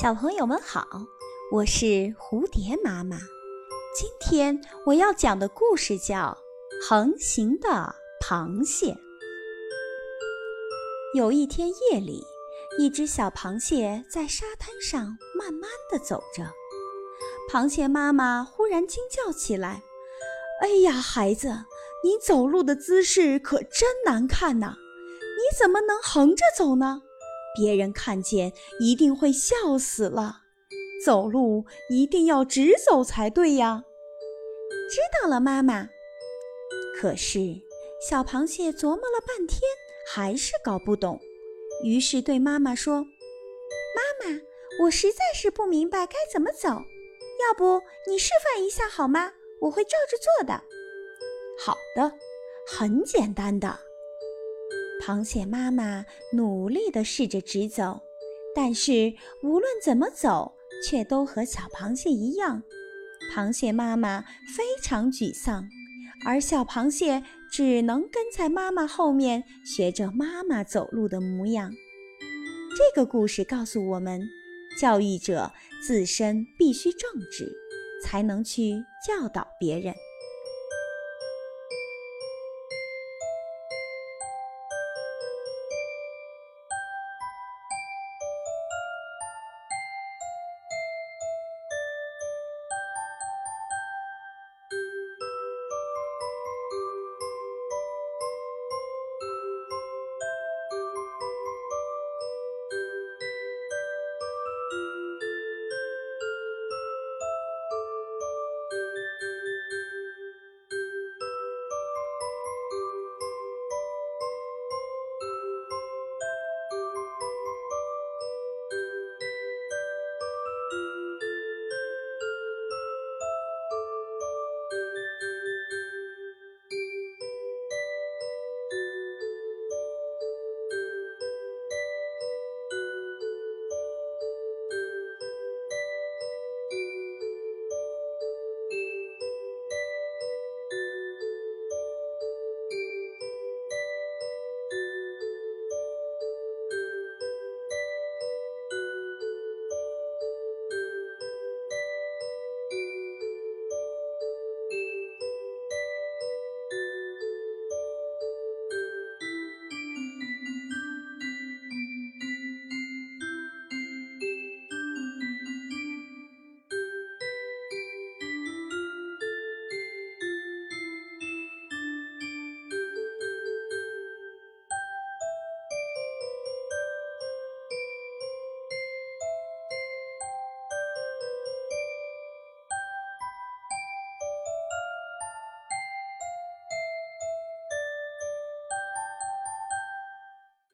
小朋友们好，我是蝴蝶妈妈。今天我要讲的故事叫《横行的螃蟹》。有一天夜里，一只小螃蟹在沙滩上慢慢地走着。螃蟹妈妈忽然惊叫起来：“哎呀，孩子，你走路的姿势可真难看呐！你怎么能横着走呢？”别人看见一定会笑死了，走路一定要直走才对呀。知道了，妈妈。可是小螃蟹琢磨了半天，还是搞不懂，于是对妈妈说：“妈妈，我实在是不明白该怎么走，要不你示范一下好吗？我会照着做的。”好的，很简单的。螃蟹妈妈努力地试着直走，但是无论怎么走，却都和小螃蟹一样。螃蟹妈妈非常沮丧，而小螃蟹只能跟在妈妈后面，学着妈妈走路的模样。这个故事告诉我们，教育者自身必须正直，才能去教导别人。